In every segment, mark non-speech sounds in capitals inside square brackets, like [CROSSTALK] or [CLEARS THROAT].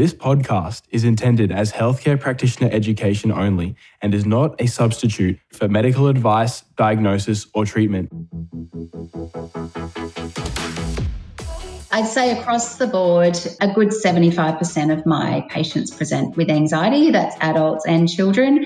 This podcast is intended as healthcare practitioner education only and is not a substitute for medical advice, diagnosis, or treatment. I'd say across the board, a good 75% of my patients present with anxiety. That's adults and children.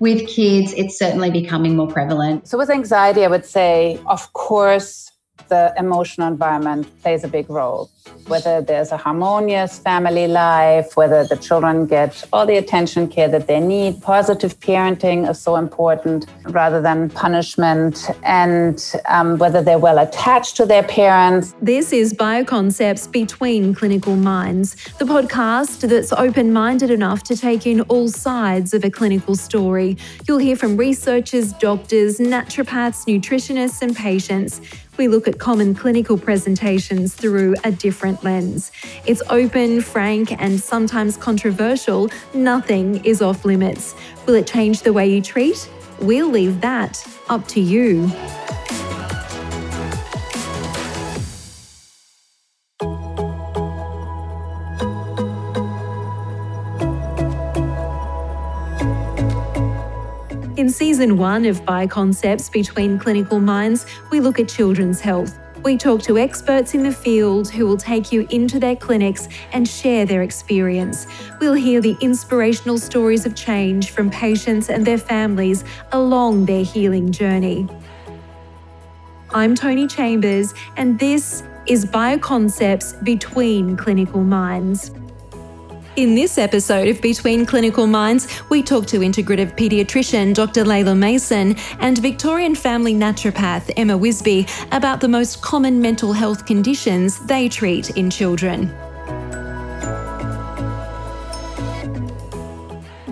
With kids, it's certainly becoming more prevalent. So, with anxiety, I would say, of course, the emotional environment plays a big role whether there's a harmonious family life, whether the children get all the attention care that they need. Positive parenting is so important rather than punishment, and um, whether they're well attached to their parents. This is Bioconcepts Between Clinical Minds, the podcast that's open minded enough to take in all sides of a clinical story. You'll hear from researchers, doctors, naturopaths, nutritionists, and patients we look at common clinical presentations through a different lens. It's open, frank, and sometimes controversial. Nothing is off limits. Will it change the way you treat? We'll leave that up to you. In season one of Bioconcepts Between Clinical Minds, we look at children's health. We talk to experts in the field who will take you into their clinics and share their experience. We'll hear the inspirational stories of change from patients and their families along their healing journey. I'm Tony Chambers, and this is Bioconcepts Between Clinical Minds. In this episode of Between Clinical Minds, we talk to integrative paediatrician Dr. Leila Masson and Victorian family naturopath Emma Wisbey about the most common mental health conditions they treat in children.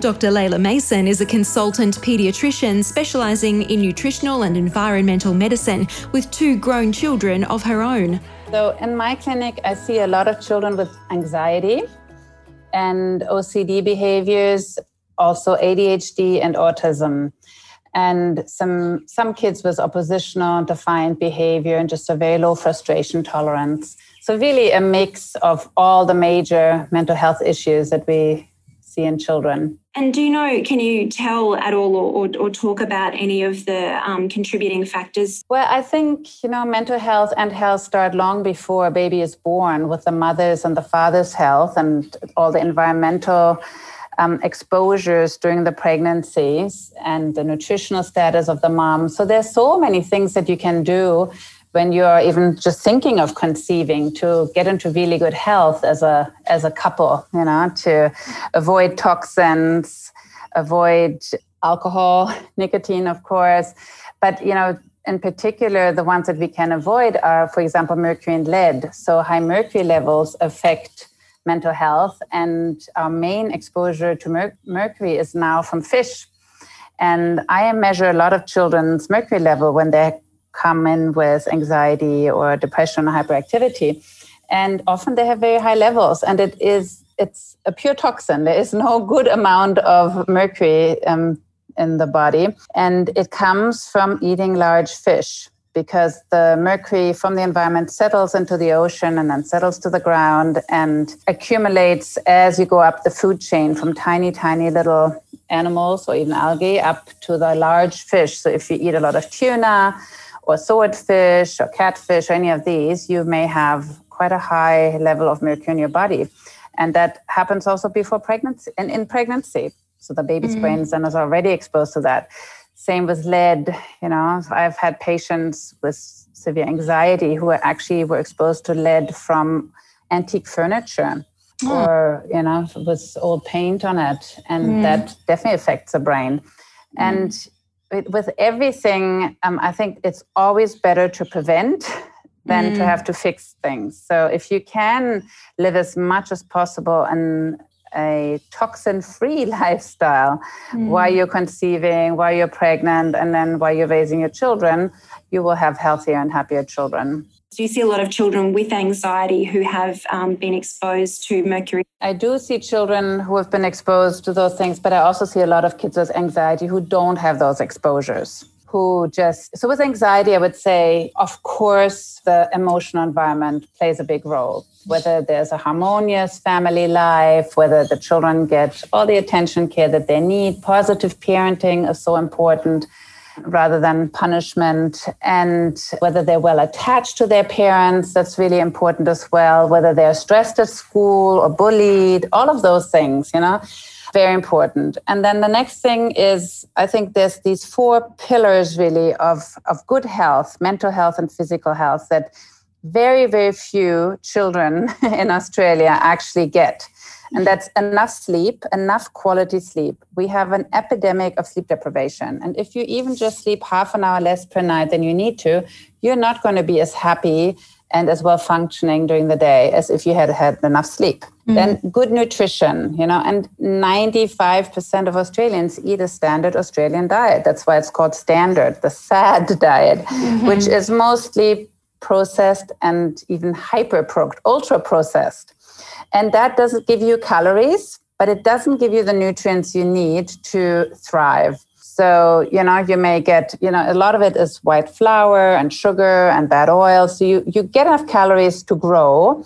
Dr. Leila Masson is a consultant paediatrician specialising in nutritional and environmental medicine with two grown children of her own. So, in my clinic, I see a lot of children with anxiety and OCD behaviors, also ADHD and autism. And some some kids with oppositional defiant behavior and just a very low frustration tolerance. So really a mix of all the major mental health issues that we see in children. And do you know, can you tell at all or, or, or talk about any of the um, contributing factors? Well, I think, you know, mental health and health start long before a baby is born with the mother's and the father's health and all the environmental um, exposures during the pregnancies and the nutritional status of the mom. So there's so many things that you can do when you're even just thinking of conceiving to get into really good health as a as a couple you know to avoid toxins avoid alcohol [LAUGHS] nicotine of course. But you know in particular the ones that we can avoid are for example mercury and lead. So high mercury levels affect mental health and our main exposure to mer- mercury is now from fish. And i measure a lot of children's mercury level when they're come in with anxiety or depression or hyperactivity. And often they have very high levels and it is it's a pure toxin. There is no good amount of mercury um, in the body. And it comes from eating large fish because the mercury from the environment settles into the ocean and then settles to the ground and accumulates as you go up the food chain from tiny tiny little animals or even algae up to the large fish. So if you eat a lot of tuna or swordfish or catfish, or any of these, you may have quite a high level of mercury in your body. And that happens also before pregnancy and in pregnancy. So the baby's mm. brain then is already exposed to that. Same with lead, you know. I've had patients with severe anxiety who actually were exposed to lead from antique furniture mm. or, you know, with old paint on it. And mm. that definitely affects the brain. And with everything, um, I think it's always better to prevent than mm. to have to fix things. So if you can live as much as possible in a toxin-free [LAUGHS] lifestyle mm. while you're conceiving, while you're pregnant, and then while you're raising your children, you will have healthier and happier children. Do you see a lot of children with anxiety who have um, been exposed to mercury? I do see children who have been exposed to those things, but I also see a lot of kids with anxiety who don't have those exposures who just so with anxiety i would say of course the emotional environment plays a big role whether there's a harmonious family life whether the children get all the attention care that they need positive parenting is so important rather than punishment and whether they're well attached to their parents that's really important as well whether they're stressed at school or bullied all of those things you know very important. And then the next thing is I think there's these four pillars really of, of good health, mental health and physical health that very, very few children [LAUGHS] in Australia actually get. And that's enough sleep, enough quality sleep. We have an epidemic of sleep deprivation. And if you even just sleep half an hour less per night than you need to, you're not going to be as happy and as well functioning during the day as if you had had enough sleep. Mm-hmm. Then good nutrition, you know, and 95% of Australians eat a standard Australian diet. That's why it's called standard, the SAD [LAUGHS] diet, mm-hmm. which is mostly processed and even hyper ultra processed. And that doesn't give you calories, but it doesn't give you the nutrients you need to thrive. So, you know, you may get, you know, a lot of it is white flour and sugar and bad oil. So you, you get enough calories to grow.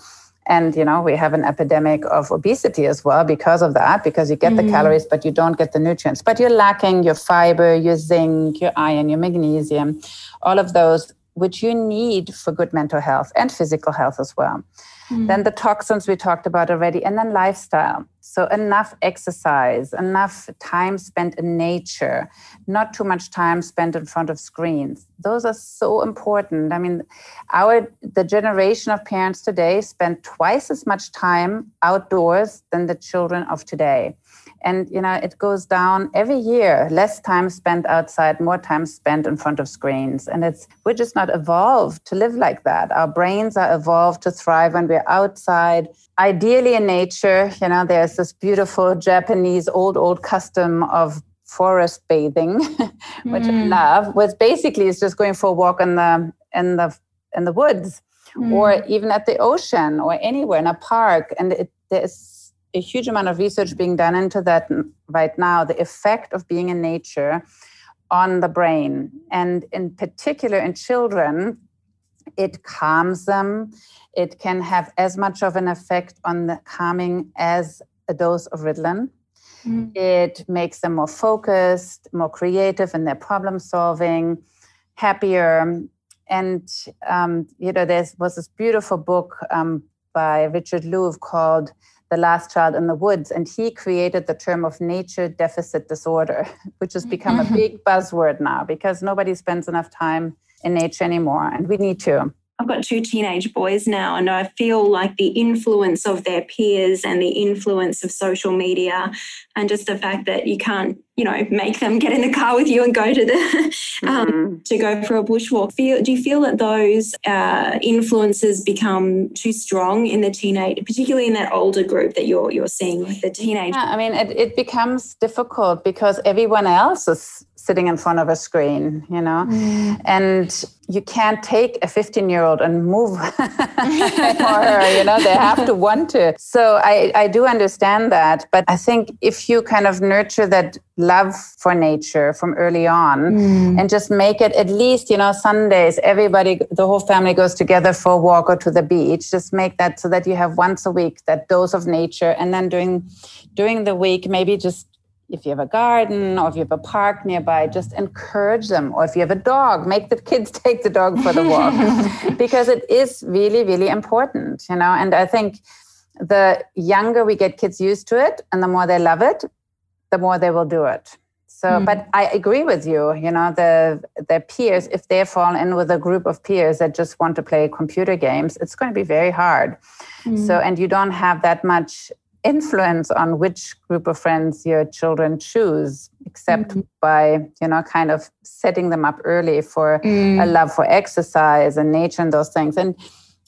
And, you know, we have an epidemic of obesity as well because of that, because you get mm-hmm. the calories, but you don't get the nutrients. But you're lacking your fiber, your zinc, your iron, your magnesium, all of those, which you need for good mental health and physical health as well. Mm. Then the toxins we talked about already, and then lifestyle. So, enough exercise, enough time spent in nature, not too much time spent in front of screens. Those are so important. I mean, our the generation of parents today spend twice as much time outdoors than the children of today and you know it goes down every year less time spent outside more time spent in front of screens and it's we're just not evolved to live like that our brains are evolved to thrive when we're outside ideally in nature you know there's this beautiful japanese old old custom of forest bathing [LAUGHS] which mm. i love which basically is just going for a walk in the in the in the woods mm. or even at the ocean or anywhere in a park and it, there's a huge amount of research being done into that right now the effect of being in nature on the brain. And in particular in children it calms them. It can have as much of an effect on the calming as a dose of ritalin. Mm. it makes them more focused more creative in their problem solving happier. And um, you know there was this beautiful book um, by richard louv called the Last Child in the Woods, and he created the term of nature deficit disorder, [LAUGHS] which has become a mm-hmm. big buzzword now because nobody spends enough time in nature anymore, and we need to. I've got two teenage boys now, and I feel like the influence of their peers and the influence of social media, and just the fact that you can't, you know, make them get in the car with you and go to the [LAUGHS] um, mm-hmm. to go for a bushwalk. Feel, do you feel that those uh, influences become too strong in the teenage, particularly in that older group that you're you're seeing with the teenage? Yeah, I mean, it, it becomes difficult because everyone else is sitting in front of a screen, you know, mm. and you can't take a 15 year old and move [LAUGHS] [LAUGHS] her, you know, they have to want to. So I, I do understand that. But I think if you kind of nurture that love for nature from early on mm. and just make it at least, you know, Sundays, everybody, the whole family goes together for a walk or to the beach, just make that so that you have once a week that dose of nature. And then during, during the week, maybe just if you have a garden or if you have a park nearby, just encourage them. Or if you have a dog, make the kids [LAUGHS] take the dog for the walk [LAUGHS] because it is really, really important, you know. And I think the younger we get kids used to it and the more they love it, the more they will do it. So, mm. but I agree with you. You know, the their peers, if they fall in with a group of peers that just want to play computer games, it's going to be very hard. Mm. So, and you don't have that much influence on which group of friends your children choose except mm-hmm. by you know kind of setting them up early for mm. a love for exercise and nature and those things and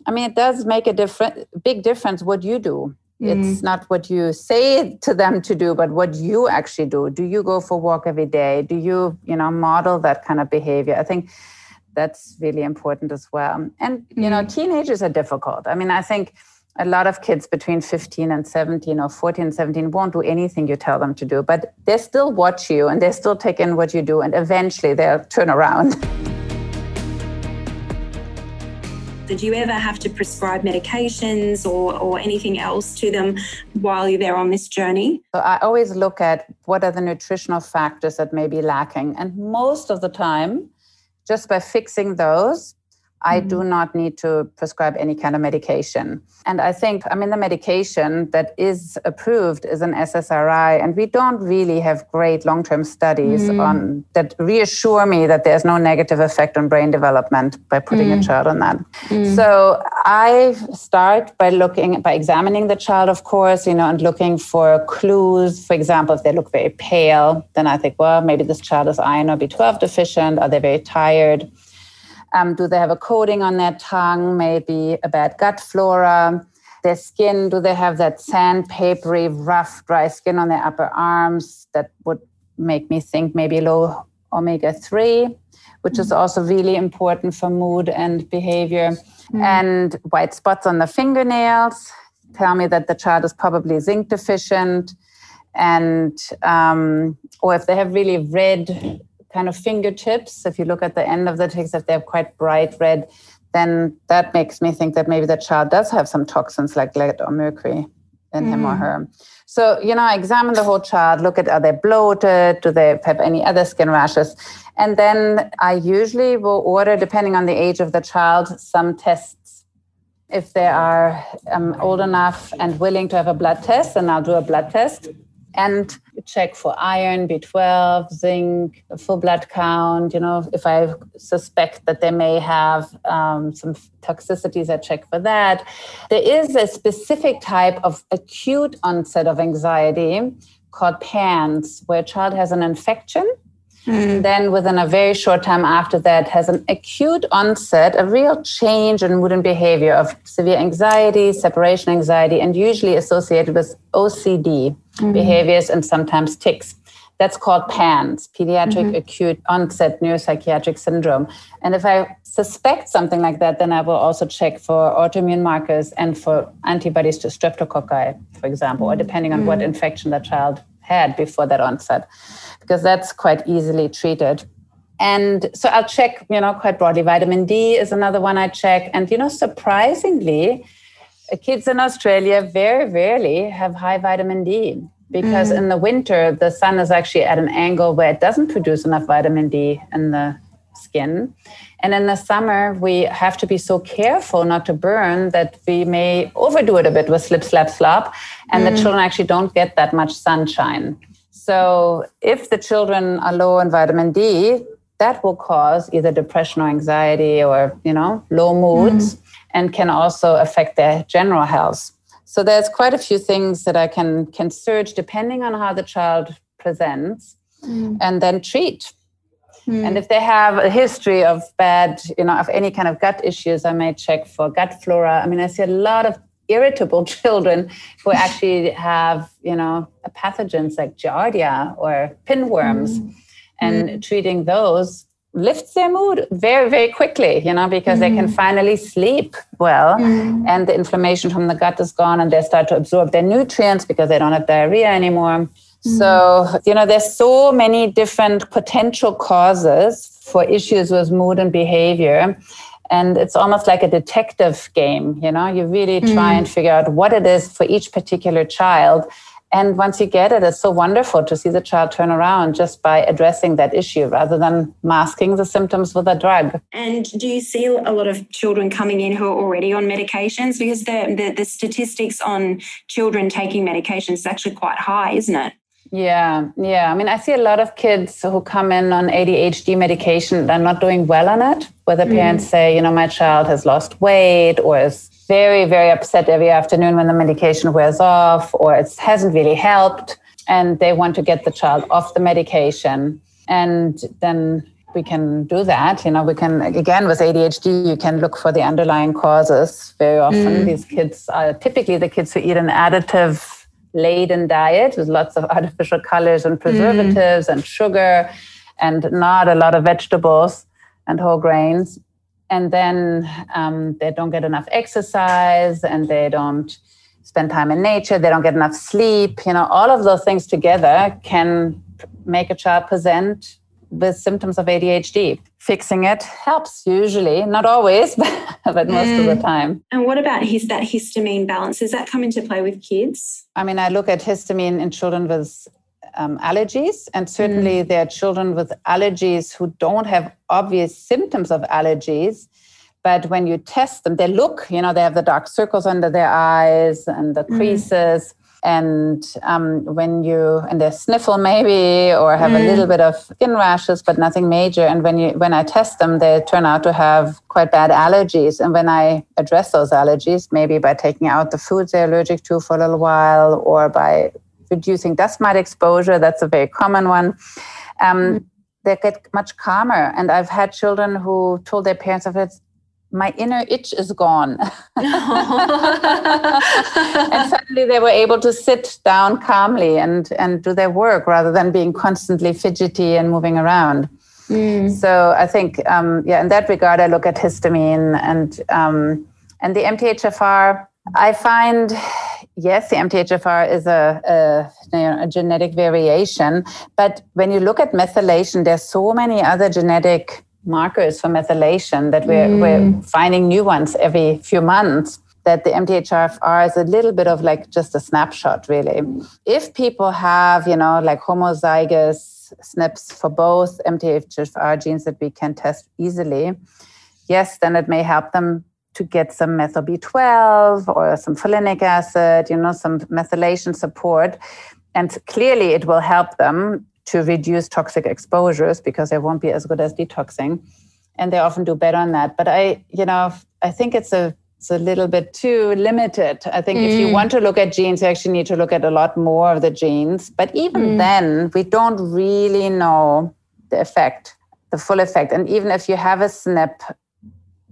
i mean it does make a different big difference what you do mm. it's not what you say to them to do but what you actually do do you go for a walk every day do you you know model that kind of behavior i think that's really important as well and you know mm. teenagers are difficult i mean i think a lot of kids between 15 and 17 or 14 and 17 won't do anything you tell them to do, but they still watch you and they still take in what you do, and eventually they'll turn around. [LAUGHS] Did you ever have to prescribe medications or, or anything else to them while they're there on this journey? So I always look at what are the nutritional factors that may be lacking. And most of the time, just by fixing those, I do mm-hmm. not need to prescribe any kind of medication. And I think, I mean, the medication that is approved is an SSRI, and we don't really have great long term studies mm. on that reassure me that there's no negative effect on brain development by putting mm. a child on that. Mm. So I start by looking, by examining the child, of course, you know, and looking for clues. For example, if they look very pale, then I think, well, maybe this child is iron or B12 deficient. Are they very tired? Um, do they have a coating on their tongue? Maybe a bad gut flora? Their skin, do they have that sandpapery, rough, dry skin on their upper arms that would make me think maybe low omega 3, which mm-hmm. is also really important for mood and behavior. Mm-hmm. And white spots on the fingernails tell me that the child is probably zinc deficient. And, um, or if they have really red kind of fingertips. If you look at the end of the ticks, if they're quite bright red, then that makes me think that maybe the child does have some toxins like lead or mercury in mm. him or mm. her. So, you know, I examine the whole child, look at are they bloated? Do they have any other skin rashes? And then I usually will order, depending on the age of the child, some tests. If they are um, old enough and willing to have a blood test, then I'll do a blood test and check for iron, B12, zinc, full blood count. You know, if I suspect that they may have um, some toxicities, I check for that. There is a specific type of acute onset of anxiety called PANS, where a child has an infection. Mm. Then, within a very short time after that, has an acute onset, a real change in mood and behavior of severe anxiety, separation anxiety, and usually associated with OCD mm-hmm. behaviors and sometimes tics. That's called PANS, pediatric mm-hmm. acute onset neuropsychiatric syndrome. And if I suspect something like that, then I will also check for autoimmune markers and for antibodies to streptococci, for example, or depending on mm-hmm. what infection the child had before that onset, because that's quite easily treated. And so I'll check, you know, quite broadly. Vitamin D is another one I check. And, you know, surprisingly, kids in Australia very rarely have high vitamin D because mm. in the winter the sun is actually at an angle where it doesn't produce enough vitamin D in the skin. And in the summer, we have to be so careful not to burn that we may overdo it a bit with slip, slap, slop, and mm. the children actually don't get that much sunshine. So if the children are low in vitamin D, that will cause either depression or anxiety or, you know, low moods. Mm and can also affect their general health. So there's quite a few things that I can can search depending on how the child presents mm. and then treat. Mm. And if they have a history of bad, you know, of any kind of gut issues, I may check for gut flora. I mean, I see a lot of irritable [LAUGHS] children who actually have, you know, pathogens like giardia or pinworms. Mm. And mm. treating those lifts their mood very very quickly you know because mm. they can mm. finally sleep well mm. and the inflammation from the gut is gone and they start to absorb their nutrients because they don't have diarrhea anymore mm. so you know there's so many different potential causes for issues with mood and behavior and it's almost like a detective game you know you really try mm. and figure out what it is for each particular child and once you get it, it's so wonderful to see the child turn around just by addressing that issue rather than masking the symptoms with a drug. And do you see a lot of children coming in who are already on medications? Because the, the, the statistics on children taking medications is actually quite high, isn't it? Yeah, yeah. I mean, I see a lot of kids who come in on ADHD medication and are not doing well on it, where the parents mm. say, you know, my child has lost weight or is very, very upset every afternoon when the medication wears off or it hasn't really helped. And they want to get the child off the medication. And then we can do that. You know, we can, again, with ADHD, you can look for the underlying causes. Very often, mm. these kids are typically the kids who eat an additive laden diet with lots of [LAUGHS] artificial colors and preservatives mm. and sugar and not a lot of vegetables and whole grains. And then um, they don't get enough exercise and they don't spend time in nature. They don't get enough sleep. You know all of those things together can make a child present with symptoms of adhd fixing it helps usually not always [LAUGHS] but most mm. of the mm. time and what about his that histamine balance does that come into play with kids i mean i look at histamine in children with um, allergies. And certainly, mm. there are children with allergies who don't have obvious symptoms of allergies. But when you test them, they look, you know, they have the dark circles under their eyes and the mm. creases. And um, when you and they sniffle maybe or have mm. a little bit of skin rashes, but nothing major. And when you when I test them, they turn out to have quite bad allergies. And when I address those allergies, maybe by taking out the foods they're allergic to for a little while, or by reducing dust mite exposure. That's a very common one. Um, mm. They get much calmer. And I've had children who told their parents, of it, my inner itch is gone. [LAUGHS] [LAUGHS] and suddenly they were able to sit down calmly and, and do their work rather than being constantly fidgety and moving around. Mm. So I think, um, yeah, in that regard, I look at histamine and um, and the MTHFR. I find yes, the MTHFR is a, a, a, genetic variation, but when you look at methylation, there's so many other genetic markers for methylation that we're, mm. we're finding new ones every few months. That the MTHFR is a little bit of like just a snapshot, really. If people have, you know, like homozygous SNPs for both MTHFR genes that we can test easily, yes, then it may help them to get some methyl B12 or some folinic acid, you know, some methylation support. And clearly it will help them to reduce toxic exposures because they won't be as good as detoxing. And they often do better on that. But I, you know, I think it's a it's a little bit too limited. I think mm. if you mm. want to look at genes, you actually need to look at a lot more of the genes. But even mm. then, we don't really know the effect, the full effect. And even if you have a SNP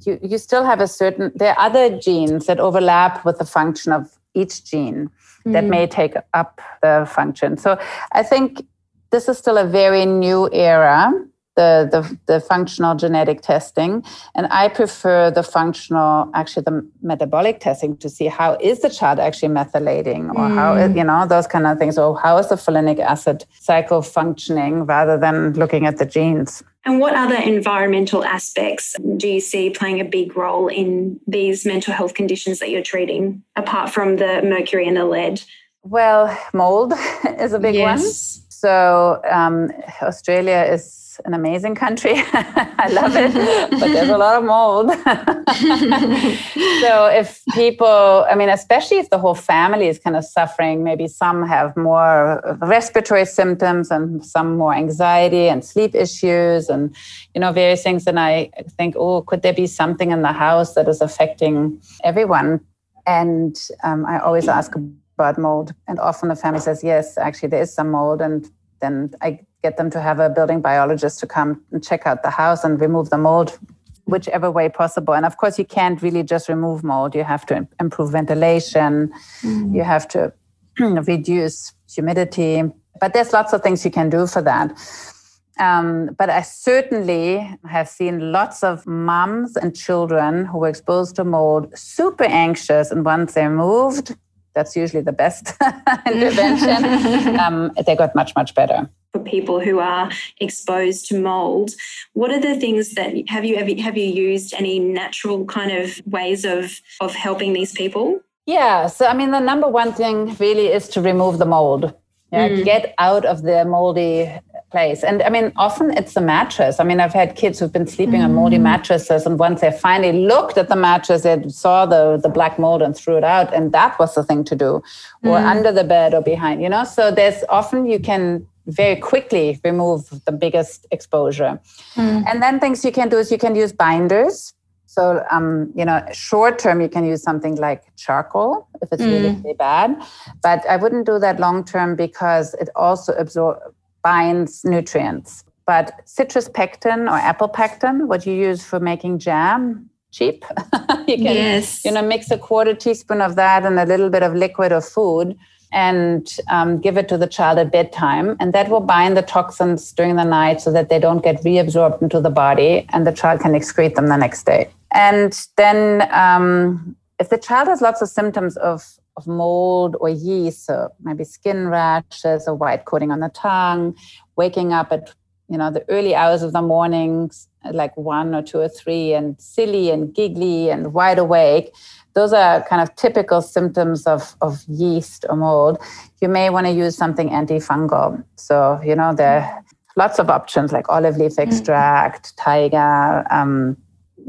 you, you still have a certain, there are other genes that overlap with the function of each gene mm. that may take up the function. So I think this is still a very new era the, the, the functional genetic testing and i prefer the functional actually the metabolic testing to see how is the child actually methylating or mm. how you know those kind of things or how is the folinic acid cycle functioning rather than looking at the genes and what other environmental aspects do you see playing a big role in these mental health conditions that you're treating apart from the mercury and the lead well mold [LAUGHS] is a big yes. one so um, australia is an amazing country. [LAUGHS] I love it, but there's a lot of mold. [LAUGHS] so if people, I mean, especially if the whole family is kind of suffering, maybe some have more respiratory symptoms and some more anxiety and sleep issues and, you know, various things. And I think, oh, could there be something in the house that is affecting everyone? And um, I always ask about mold. And often the family says, yes, actually, there is some mold. And then I get them to have a building biologist to come and check out the house and remove the mold whichever way possible and of course you can't really just remove mold you have to improve ventilation mm. you have to [CLEARS THROAT] reduce humidity but there's lots of things you can do for that um, but I certainly have seen lots of moms and children who were exposed to mold super anxious, and once they're moved, that's usually the best [LAUGHS] [LAUGHS] intervention. um, they got much, much better. For people who are exposed to mold, what are the things that have you have you, have you used any natural kind of ways of of helping these people? Yeah, so I mean, the number one thing really is to remove the mold. Yeah, mm. get out of the moldy place. And I mean, often it's the mattress. I mean, I've had kids who've been sleeping mm. on moldy mm. mattresses, and once they finally looked at the mattress, they saw the, the black mold and threw it out. And that was the thing to do, or mm. under the bed or behind, you know? So there's often you can very quickly remove the biggest exposure. Mm. And then things you can do is you can use binders. So, um, you know, short term, you can use something like charcoal if it's mm. really, really bad. But I wouldn't do that long term because it also absorbs binds nutrients. But citrus pectin or apple pectin, what you use for making jam, cheap. [LAUGHS] you can yes. you know mix a quarter teaspoon of that and a little bit of liquid or food and um, give it to the child at bedtime. And that will bind the toxins during the night so that they don't get reabsorbed into the body and the child can excrete them the next day. And then, um, if the child has lots of symptoms of, of mold or yeast, so maybe skin rashes or white coating on the tongue, waking up at you know the early hours of the mornings like one or two or three and silly and giggly and wide awake those are kind of typical symptoms of, of yeast or mold, you may want to use something antifungal. So, you know, there are lots of options like olive leaf mm. extract, tiger. Um,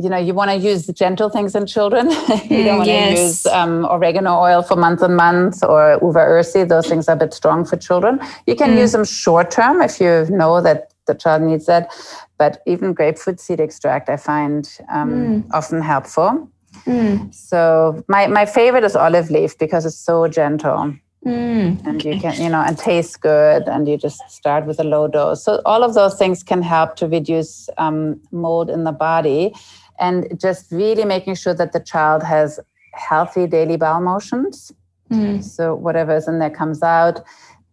you know, you want to use gentle things in children. [LAUGHS] you don't want yes. to use um, oregano oil for months and months or uva ursi. Those things are a bit strong for children. You can mm. use them short term if you know that the child needs that. But even grapefruit seed extract, I find um, mm. often helpful. Mm. So my, my favorite is olive leaf because it's so gentle. Mm. And you can, you know, and tastes good, and you just start with a low dose. So all of those things can help to reduce um, mold in the body, and just really making sure that the child has healthy daily bowel motions. Mm. So whatever is in there comes out.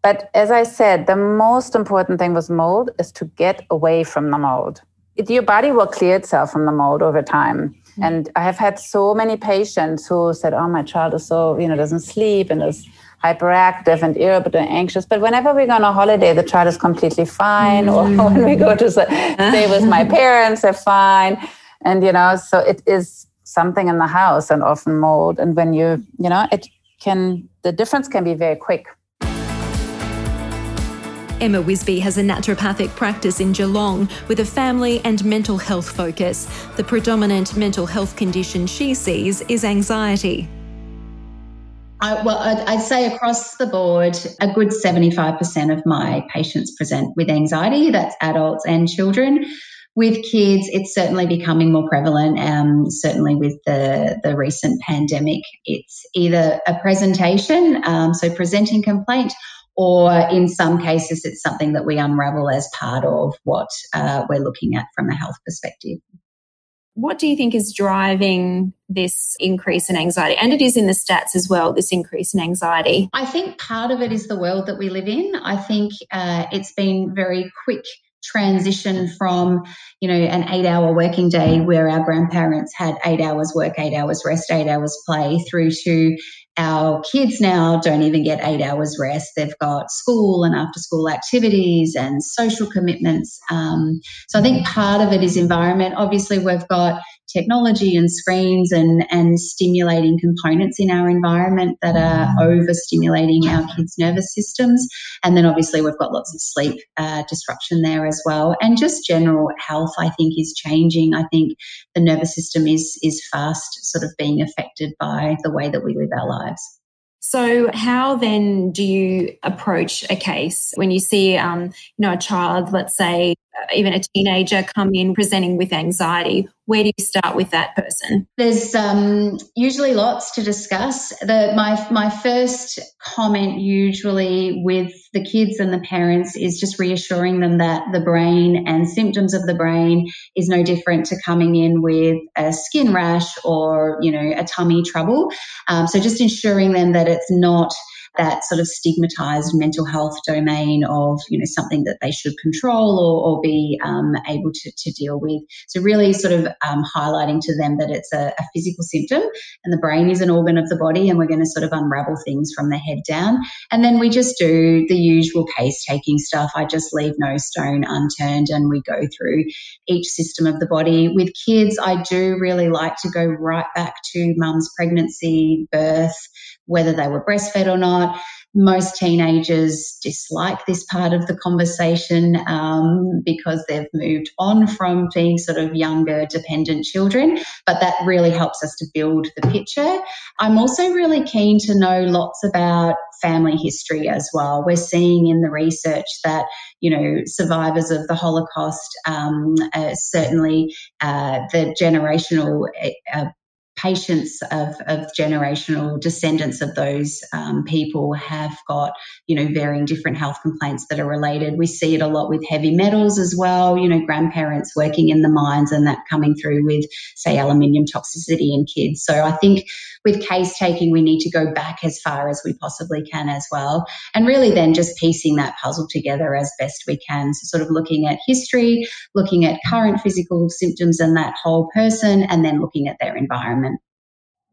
But as I said, the most important thing with mold is to get away from the mold. It, your body will clear itself from the mold over time. Mm-hmm. And I have had so many patients who said, "Oh, my child is so you know doesn't sleep and is hyperactive and irritable and anxious." But whenever we go on a holiday, the child is completely fine. Mm-hmm. [LAUGHS] Or when we go to [LAUGHS] stay with my parents, they're fine. And you know, so it is something in the house and often mold. And when you you know, it can the difference can be very quick. Emma Wisbey has a naturopathic practice in Geelong with a family and mental health focus. The predominant mental health condition she sees is anxiety. I, well, I'd, I'd, say across the board, a good 75% of my patients present with anxiety. That's adults and children. With kids, it's certainly becoming more prevalent. Um, certainly with the the recent pandemic, it's either a presentation, um, so presenting complaint, or in some cases, it's something that we unravel as part of what uh, we're looking at from a health perspective. What do you think is driving this increase in anxiety? And it is in the stats as well, this increase in anxiety. I think part of it is the world that we live in. I think uh, it's been very quick transition from you know an eight hour working day where our grandparents had eight hours work eight hours rest eight hours play through to our kids now don't even get eight hours rest. They've got school and after school activities and social commitments. Um, so I think part of it is environment. Obviously, we've got technology and screens and, and stimulating components in our environment that are overstimulating our kids' nervous systems. And then obviously we've got lots of sleep uh, disruption there as well. And just general health, I think, is changing. I think the nervous system is is fast sort of being affected by the way that we live our lives. So, how then do you approach a case when you see, um, you know, a child, let's say, even a teenager, come in presenting with anxiety? where do you start with that person? There's um, usually lots to discuss. The, my my first comment usually with the kids and the parents is just reassuring them that the brain and symptoms of the brain is no different to coming in with a skin rash or you know a tummy trouble. Um, so just ensuring them that it's not that sort of stigmatized mental health domain of you know something that they should control or, or be um, able to, to deal with. So really sort of um, highlighting to them that it's a, a, physical symptom and the brain is an organ of the body and we're going to sort of unravel things from the head down. And then we just do the usual case taking stuff. I just leave no stone unturned and we go through each system of the body. With kids i do really like to go right back to mum's pregnancy birth whether they were breastfed or not. Most teenagers dislike this part of the conversation um, because they've moved on from being sort of younger, dependent children, but that really helps us to build the picture. I'm also really keen to know lots about family history as well. We're seeing in the research that, you know, survivors of the Holocaust, um, uh, certainly uh, the generational uh, patients of, of generational descendants of those um, people have got, you know, varying different health complaints that are related. We see it a lot with heavy metals as well, you know, grandparents working in the mines and that coming through with, say, aluminium toxicity in kids. So I think with case taking, we need to go back as far as we possibly can as well. And really then just piecing that puzzle together as best we can. So sort of looking at history, looking at current physical symptoms and that whole person, and then looking at their environment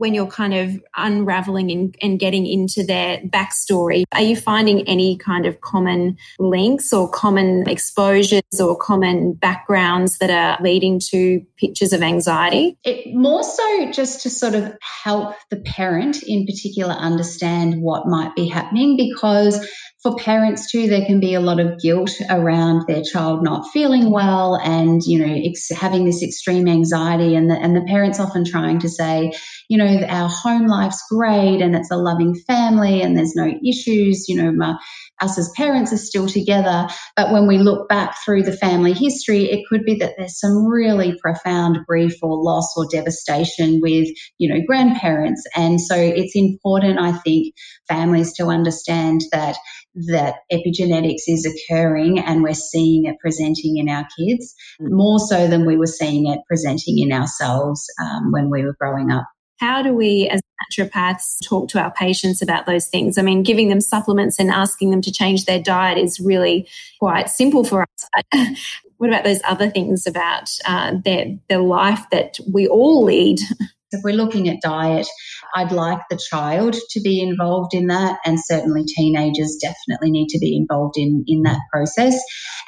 when you're kind of unraveling and, and, getting into their backstory, are you finding any kind of common links or common exposures or common backgrounds that are leading to pictures of anxiety? It more so just to sort of help the parent in particular understand what might be happening because for parents too, there can be a lot of guilt around their child not feeling well and, you know, ex- having this extreme anxiety and the, and the parents often trying to say, you know, our home life's great and it's a loving family and there's no issues, you know, my, us as parents are still together. But when we look back through the family history, it could be that there's some really profound grief or loss or devastation with, you know, grandparents. And so it's important, I think, families to understand that that epigenetics is occurring and we're seeing it presenting in our kids more so than we were seeing it presenting in ourselves um, when we were growing up. How do we, as naturopaths, talk to our patients about those things? I mean, giving them supplements and asking them to change their diet is really quite simple for us. But [LAUGHS] what about those other things about uh, their, their life that we all lead? [LAUGHS] If we're looking at diet, I'd like the child to be involved in that, and certainly teenagers definitely need to be involved in, in that process.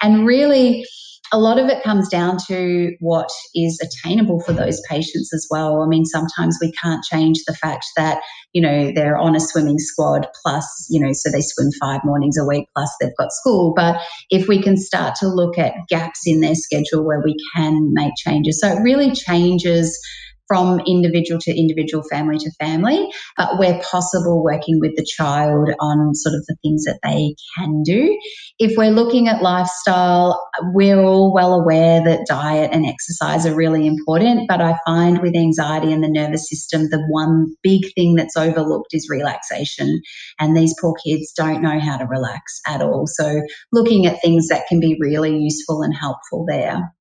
And really, a lot of it comes down to what is attainable for those patients as well. I mean, sometimes we can't change the fact that, you know, they're on a swimming squad plus, you know, so they swim five mornings a week plus they've got school. But if we can start to look at gaps in their schedule where we can make changes, so it really changes from individual to individual, family to family, but where possible, working with the child on sort of the things that they can do. If we're looking at lifestyle, we're all well aware that diet and exercise are really important, but I find with anxiety and the nervous system, the one big thing that's overlooked is relaxation. And these poor kids don't know how to relax at all. So looking at things that can be really useful and helpful there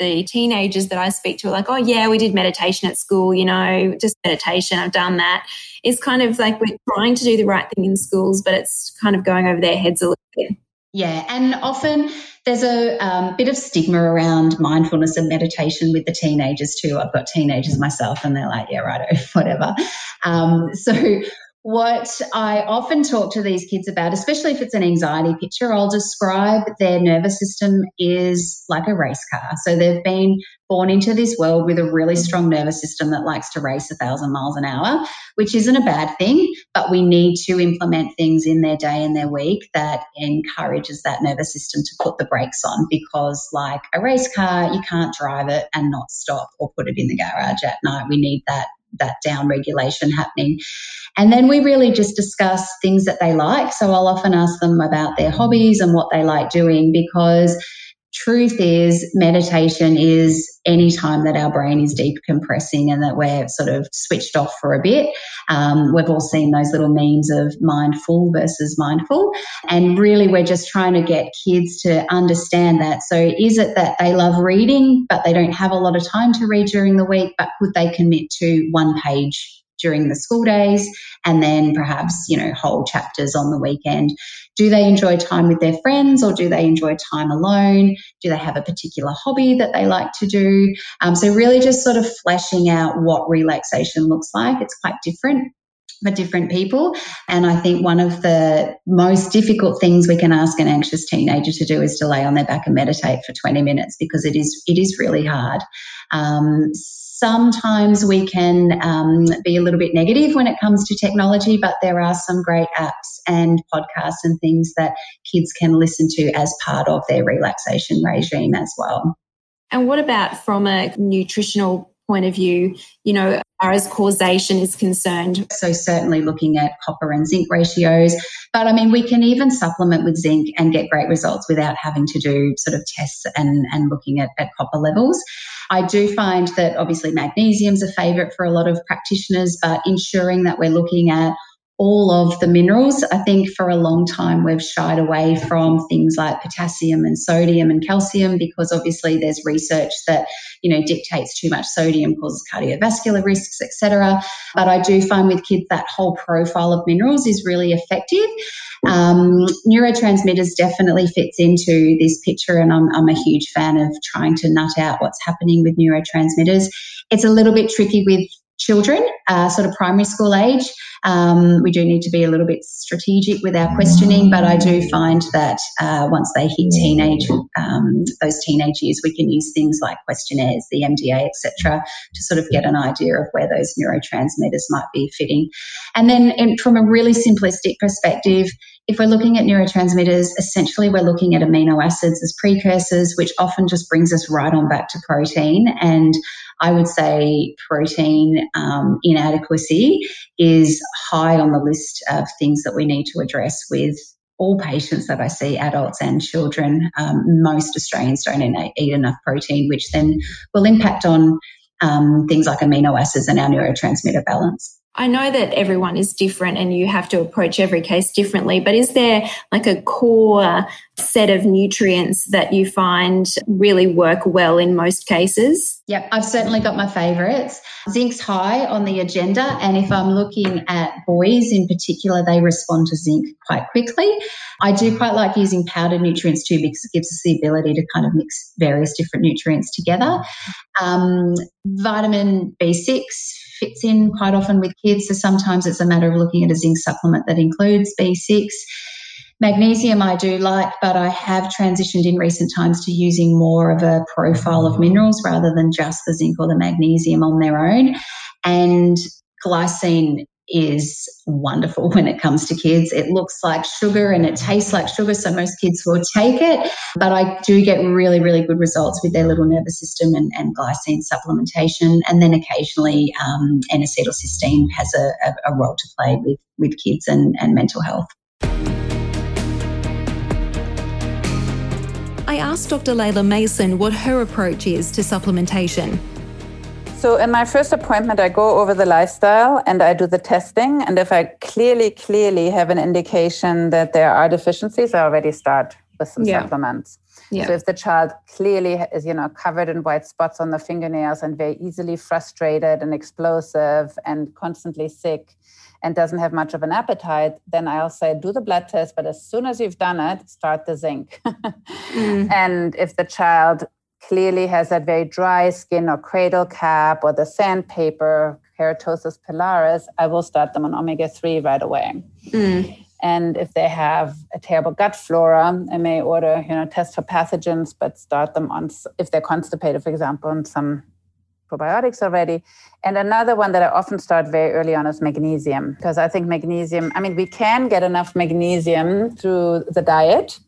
the teenagers that I speak to are like, oh, yeah, we did meditation at school, you know, just meditation, I've done that. It's kind of like we're trying to do the right thing in schools, but it's kind of going over their heads a little bit. Yeah, and often there's a um, bit of stigma around mindfulness and meditation with the teenagers too. I've got teenagers myself, and they're like, "Yeah, right, [LAUGHS] whatever." Um, so what I often talk to these kids about, especially if it's an anxiety picture, I'll describe their nervous system is like a race car. So they've been born into this world with a really strong nervous system that likes to race a thousand miles an hour, which isn't a bad thing, but we need to implement things in their day and their week that encourages that nervous system to put the brakes on because like a race car, you can't drive it and not stop or put it in the garage at night. We need that that down regulation happening. And then we really just discuss things that they like. So I'll often ask them about their hobbies and what they like doing because truth is meditation is any time that our brain is deep compressing and that we're sort of switched off for a bit. Um, we've all seen those little memes of mindful versus mindful. And really, we're just trying to get kids to understand that. So, is it that they love reading, but they don't have a lot of time to read during the week, but could they commit to one page during the school days and then perhaps, you know, whole chapters on the weekend. Do they enjoy time with their friends or do they enjoy time alone? Do they have a particular hobby that they like to do? Um, so, really just sort of fleshing out what relaxation looks like. It's quite different for different people. And I think one of the most difficult things we can ask an anxious teenager to do is to lay on their back and meditate for 20 minutes because it is it is really hard. Um, Sometimes we can um, be a little bit negative when it comes to technology, but there are some great apps and podcasts and things that kids can listen to as part of their relaxation regime as well. And what about from a nutritional point of view, you know, as causation is concerned? So, certainly looking at copper and zinc ratios. But I mean, we can even supplement with zinc and get great results without having to do sort of tests and, and looking at, at copper levels. I do find that obviously magnesium's a favorite for a lot of practitioners, but ensuring that we're looking at all of the minerals. I think for a long time we've shied away from things like potassium and sodium and calcium because obviously there's research that you know dictates too much sodium causes cardiovascular risks, etc. But I do find with kids that whole profile of minerals is really effective. Um, neurotransmitters definitely fits into this picture, and I'm, I'm a huge fan of trying to nut out what's happening with neurotransmitters. It's a little bit tricky with children, uh, sort of primary school age. Um, we do need to be a little bit strategic with our questioning, but I do find that uh, once they hit teenage, um, those teenage years, we can use things like questionnaires, the MDA, etc., to sort of get an idea of where those neurotransmitters might be fitting. And then, in, from a really simplistic perspective, if we're looking at neurotransmitters, essentially we're looking at amino acids as precursors, which often just brings us right on back to protein. And I would say protein um, inadequacy is high on the list of things that we need to address with all patients that I see, adults and children. Um, most Australians don't eat enough protein, which then will impact on um, things like amino acids and our neurotransmitter balance. I know that everyone is different and you have to approach every case differently, but is there like a core set of nutrients that you find really work well in most cases? Yep, I've certainly got my favourites. Zinc's high on the agenda, and if I'm looking at boys in particular, they respond to zinc quite quickly. I do quite like using powdered nutrients too because it gives us the ability to kind of mix various different nutrients together. Um, vitamin B6 fits in quite often with kids, so sometimes it's a matter of looking at a zinc supplement that includes B6. Magnesium I do like, but I have transitioned in recent times to using more of a profile of minerals rather than just the zinc or the magnesium on their own. And glycine is wonderful when it comes to kids. It looks like sugar and it tastes like sugar, so most kids will take it. But I do get really, really good results with their little nervous system and, and glycine supplementation. And then occasionally, um, N-acetylcysteine has a, a, a, role to play with, with kids and, and mental health. I asked Dr. Leila Masson what her approach is to supplementation. So, in my first appointment, I go over the lifestyle and I do the testing. And if I clearly, clearly have an indication that there are deficiencies, I already start with some yeah. supplements. Yeah. So if the child clearly is, you know, covered in white spots on the fingernails and very easily frustrated and explosive and constantly sick, and doesn't have much of an appetite, then I'll say, do the blood test. But as soon as you've done it, start the zinc. [LAUGHS] mm. And if the child clearly has that very dry skin or cradle cap or the sandpaper, keratosis pilaris, I will start them on omega 3 right away. Mm. And if they have a terrible gut flora, I may order, you know, test for pathogens, but start them on, if they're constipated, for example, on some probiotics already. And another one that I often start very early on is magnesium, because I think magnesium, I mean, we can get enough magnesium through the diet,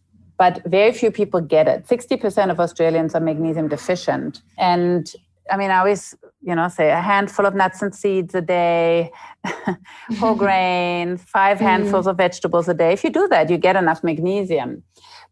but very few people get it. 60% of Australians are magnesium deficient. And I mean, I always, you know, say a handful of nuts and seeds a day, [LAUGHS] whole [LAUGHS] grain, five mm. handfuls of vegetables a day. If you do that, you get enough magnesium.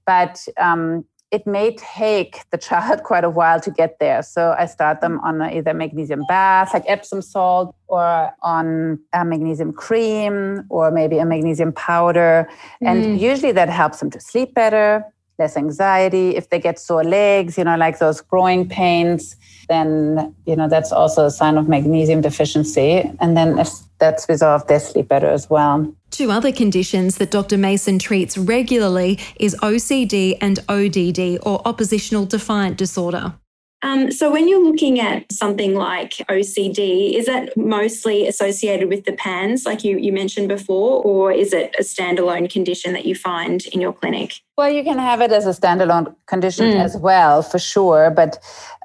But um, it may take the child [LAUGHS] quite a while to get there. So I start them on either magnesium bath, like Epsom salt, or on a magnesium cream, or maybe a magnesium powder. Mm. And usually that helps them to sleep better, less anxiety. If they get sore legs, you know, like those growing pains, then, you know, that's also a sign of magnesium deficiency. And then if that's resolved, they sleep better as well. Two other conditions that Dr. Masson treats regularly is OCD and ODD or oppositional defiant disorder. Um, so, when you're looking at something like OCD, is that mostly associated with the PANS, like you, you mentioned before, or is it a standalone condition that you find in your clinic? Well, you can have it as a standalone condition mm. as well, for sure. But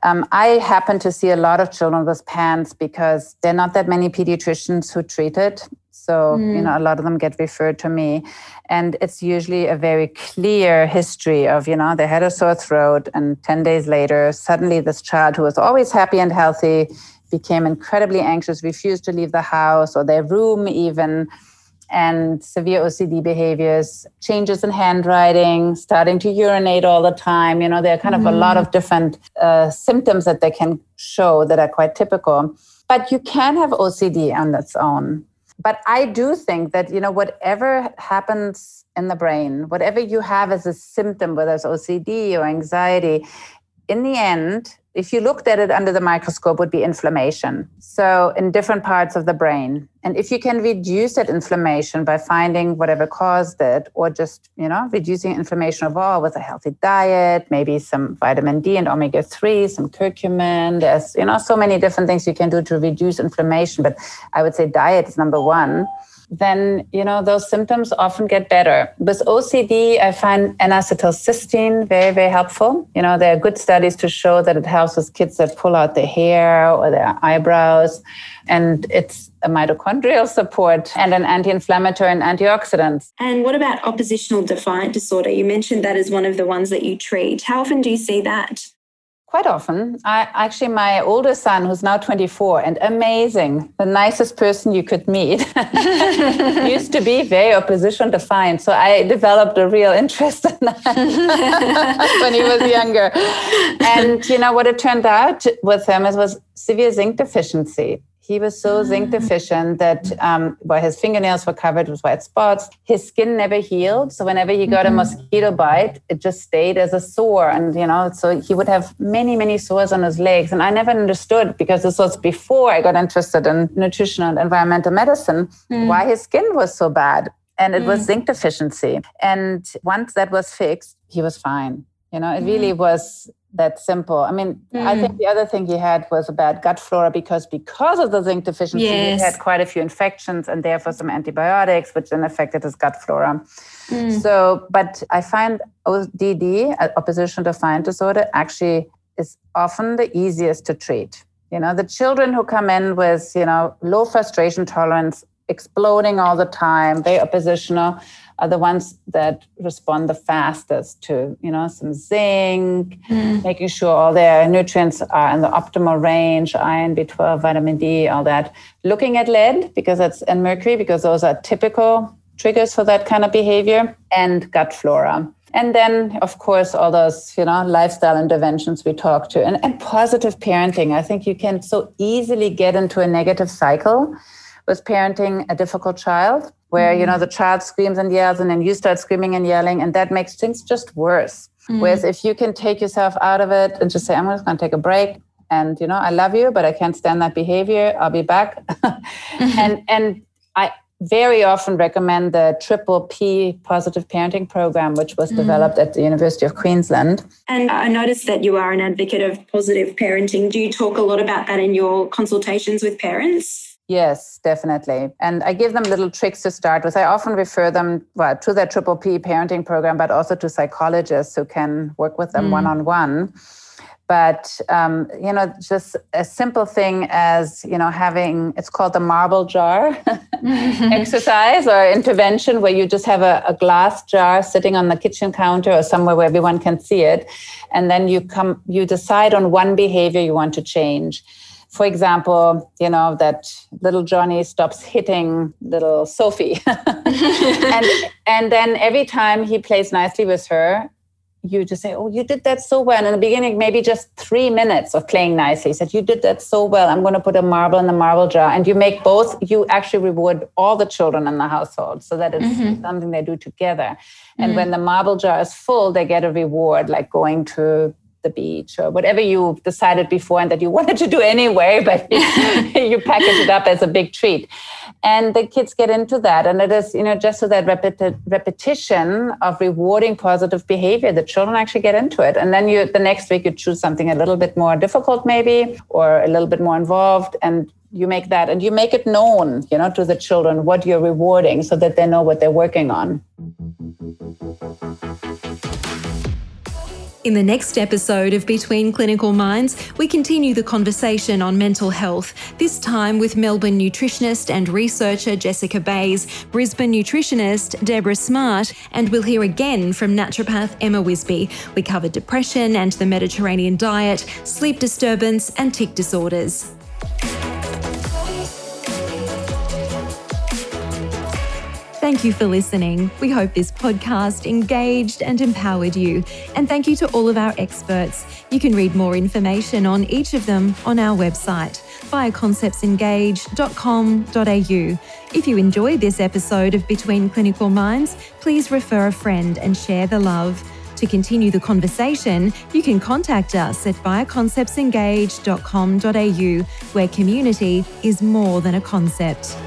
um, I happen to see a lot of children with PANS because there are not that many pediatricians who treat it. So, mm. you know, a lot of them get referred to me. And it's usually a very clear history of, you know, they had a sore throat, and 10 days later, suddenly this child who was always happy and healthy became incredibly anxious, refused to leave the house or their room even. and severe OCD behaviors, changes in handwriting, starting to urinate all the time. You know, there are kind mm-hmm. of a lot of different uh, symptoms that they can show that are quite typical. But you can have OCD on its own. But I do think that, you know, whatever happens in the brain, whatever you have as a symptom, whether it's OCD or anxiety, in the end, if you looked at it under the microscope, would be inflammation. So in different parts of the brain. And if you can reduce that inflammation by finding whatever caused it, or just, you know, reducing inflammation overall with a healthy diet, maybe some vitamin D and omega-3, some curcumin. There's, you know, so many different things you can do to reduce inflammation. But I would say diet is number one then you know those symptoms often get better. With OCD, I find N-acetylcysteine very, very helpful. You know, there are good studies to show that it helps with kids that pull out their hair or their eyebrows, and it's a mitochondrial support and an anti-inflammatory and antioxidant. And what about oppositional defiant disorder? You mentioned that as one of the ones that you treat. How often do you see that? Quite often. I actually, my older son, who's now 24 and amazing, the nicest person you could meet, [LAUGHS] used to be very opposition defiant. So I developed a real interest in that [LAUGHS] when he was younger. And you know what it turned out with him is was severe zinc deficiency. He was so zinc ah. deficient that um, well, his fingernails were covered with white spots. His skin never healed. So whenever he got mm-hmm. a mosquito bite, it just stayed as a sore. And, you know, so he would have many, many sores on his legs. And I never understood because this was before I got interested in nutrition and environmental medicine, mm. why his skin was so bad. And it mm. was zinc deficiency. And once that was fixed, he was fine. You know, it mm. really was that simple. I mean, mm. I think mm. the other thing he had was a bad gut flora because because of the zinc deficiency, yes. he had quite a few infections and therefore some antibiotics, which then affected his gut flora. Mm. So, but I find ODD, uh, opposition defiant disorder, actually is often the easiest to treat. You know, the children who come in with, you know, low frustration tolerance, exploding all the time, very oppositional are the ones that respond the fastest to you know some zinc mm. making sure all their nutrients are in the optimal range iron b12 vitamin d all that. Looking at lead because that's and mercury because those are typical triggers for that kind of behavior and gut flora. And then of course all those you know lifestyle interventions we talk to and, and positive parenting. I think you can so easily get into a negative cycle with parenting a difficult child where you know mm-hmm. the child screams and yells and then you start screaming and yelling and that makes things just worse mm-hmm. whereas if you can take yourself out of it and just say i'm just going to take a break and you know i love you but i can't stand that behavior i'll be back mm-hmm. and and i very often recommend the triple P positive parenting program, which was mm. developed at the University of Queensland. And I noticed that you are an advocate of positive parenting. Do you talk a lot about that in your consultations with parents? Yes, definitely. And I give them little tricks to start with. I often refer them well, to their triple P parenting program, but also to psychologists who can work with them one on one. But um, you know, just a simple thing as you know, having it's called the marble jar [LAUGHS] exercise or intervention, where you just have a, a glass jar sitting on the kitchen counter or somewhere where everyone can see it, and then you come, you decide on one behavior you want to change for example, you know, that little Johnny stops hitting little Sophie. [LAUGHS] and, and then every time he plays nicely with her, you just say, Oh, you did that so well. And in the beginning, maybe just three minutes of playing nicely. He said, You did that so well. I'm going to put a marble in the marble jar. And you make both, you actually reward all the children in the household so that it's mm-hmm. something they do together. And mm-hmm. when the marble jar is full, they get a reward, like going to the beach or whatever you decided before and that you [LAUGHS] wanted to do anyway, but [LAUGHS] you package it up as a big treat. And the kids get into that. And it is, you know, just so that repeti- repetition of rewarding positive behavior, the children actually get into it. And then you, the next week, you choose something a little bit more difficult, maybe, or a little bit more involved. And you make that and you make it known, you know, to the children what you're rewarding so that they know what they're working on. In the next episode of Between Clinical Minds, we continue the conversation on mental health, this time with Melbourne nutritionist and researcher Jessica Bayes, Brisbane nutritionist Deborah Smart, and we'll hear again from naturopath Emma Wisbey. We cover depression and the Mediterranean diet, sleep disturbance, and tic disorders. Thank you for listening. We hope this podcast engaged and empowered you. And thank you to all of our experts. You can read more information on each of them on our website, bioconceptsengage.com.au. If you enjoyed this episode of Between Clinical Minds, please refer a friend and share the love. To continue the conversation, you can contact us at bioconceptsengage.com.au, where community is more than a concept.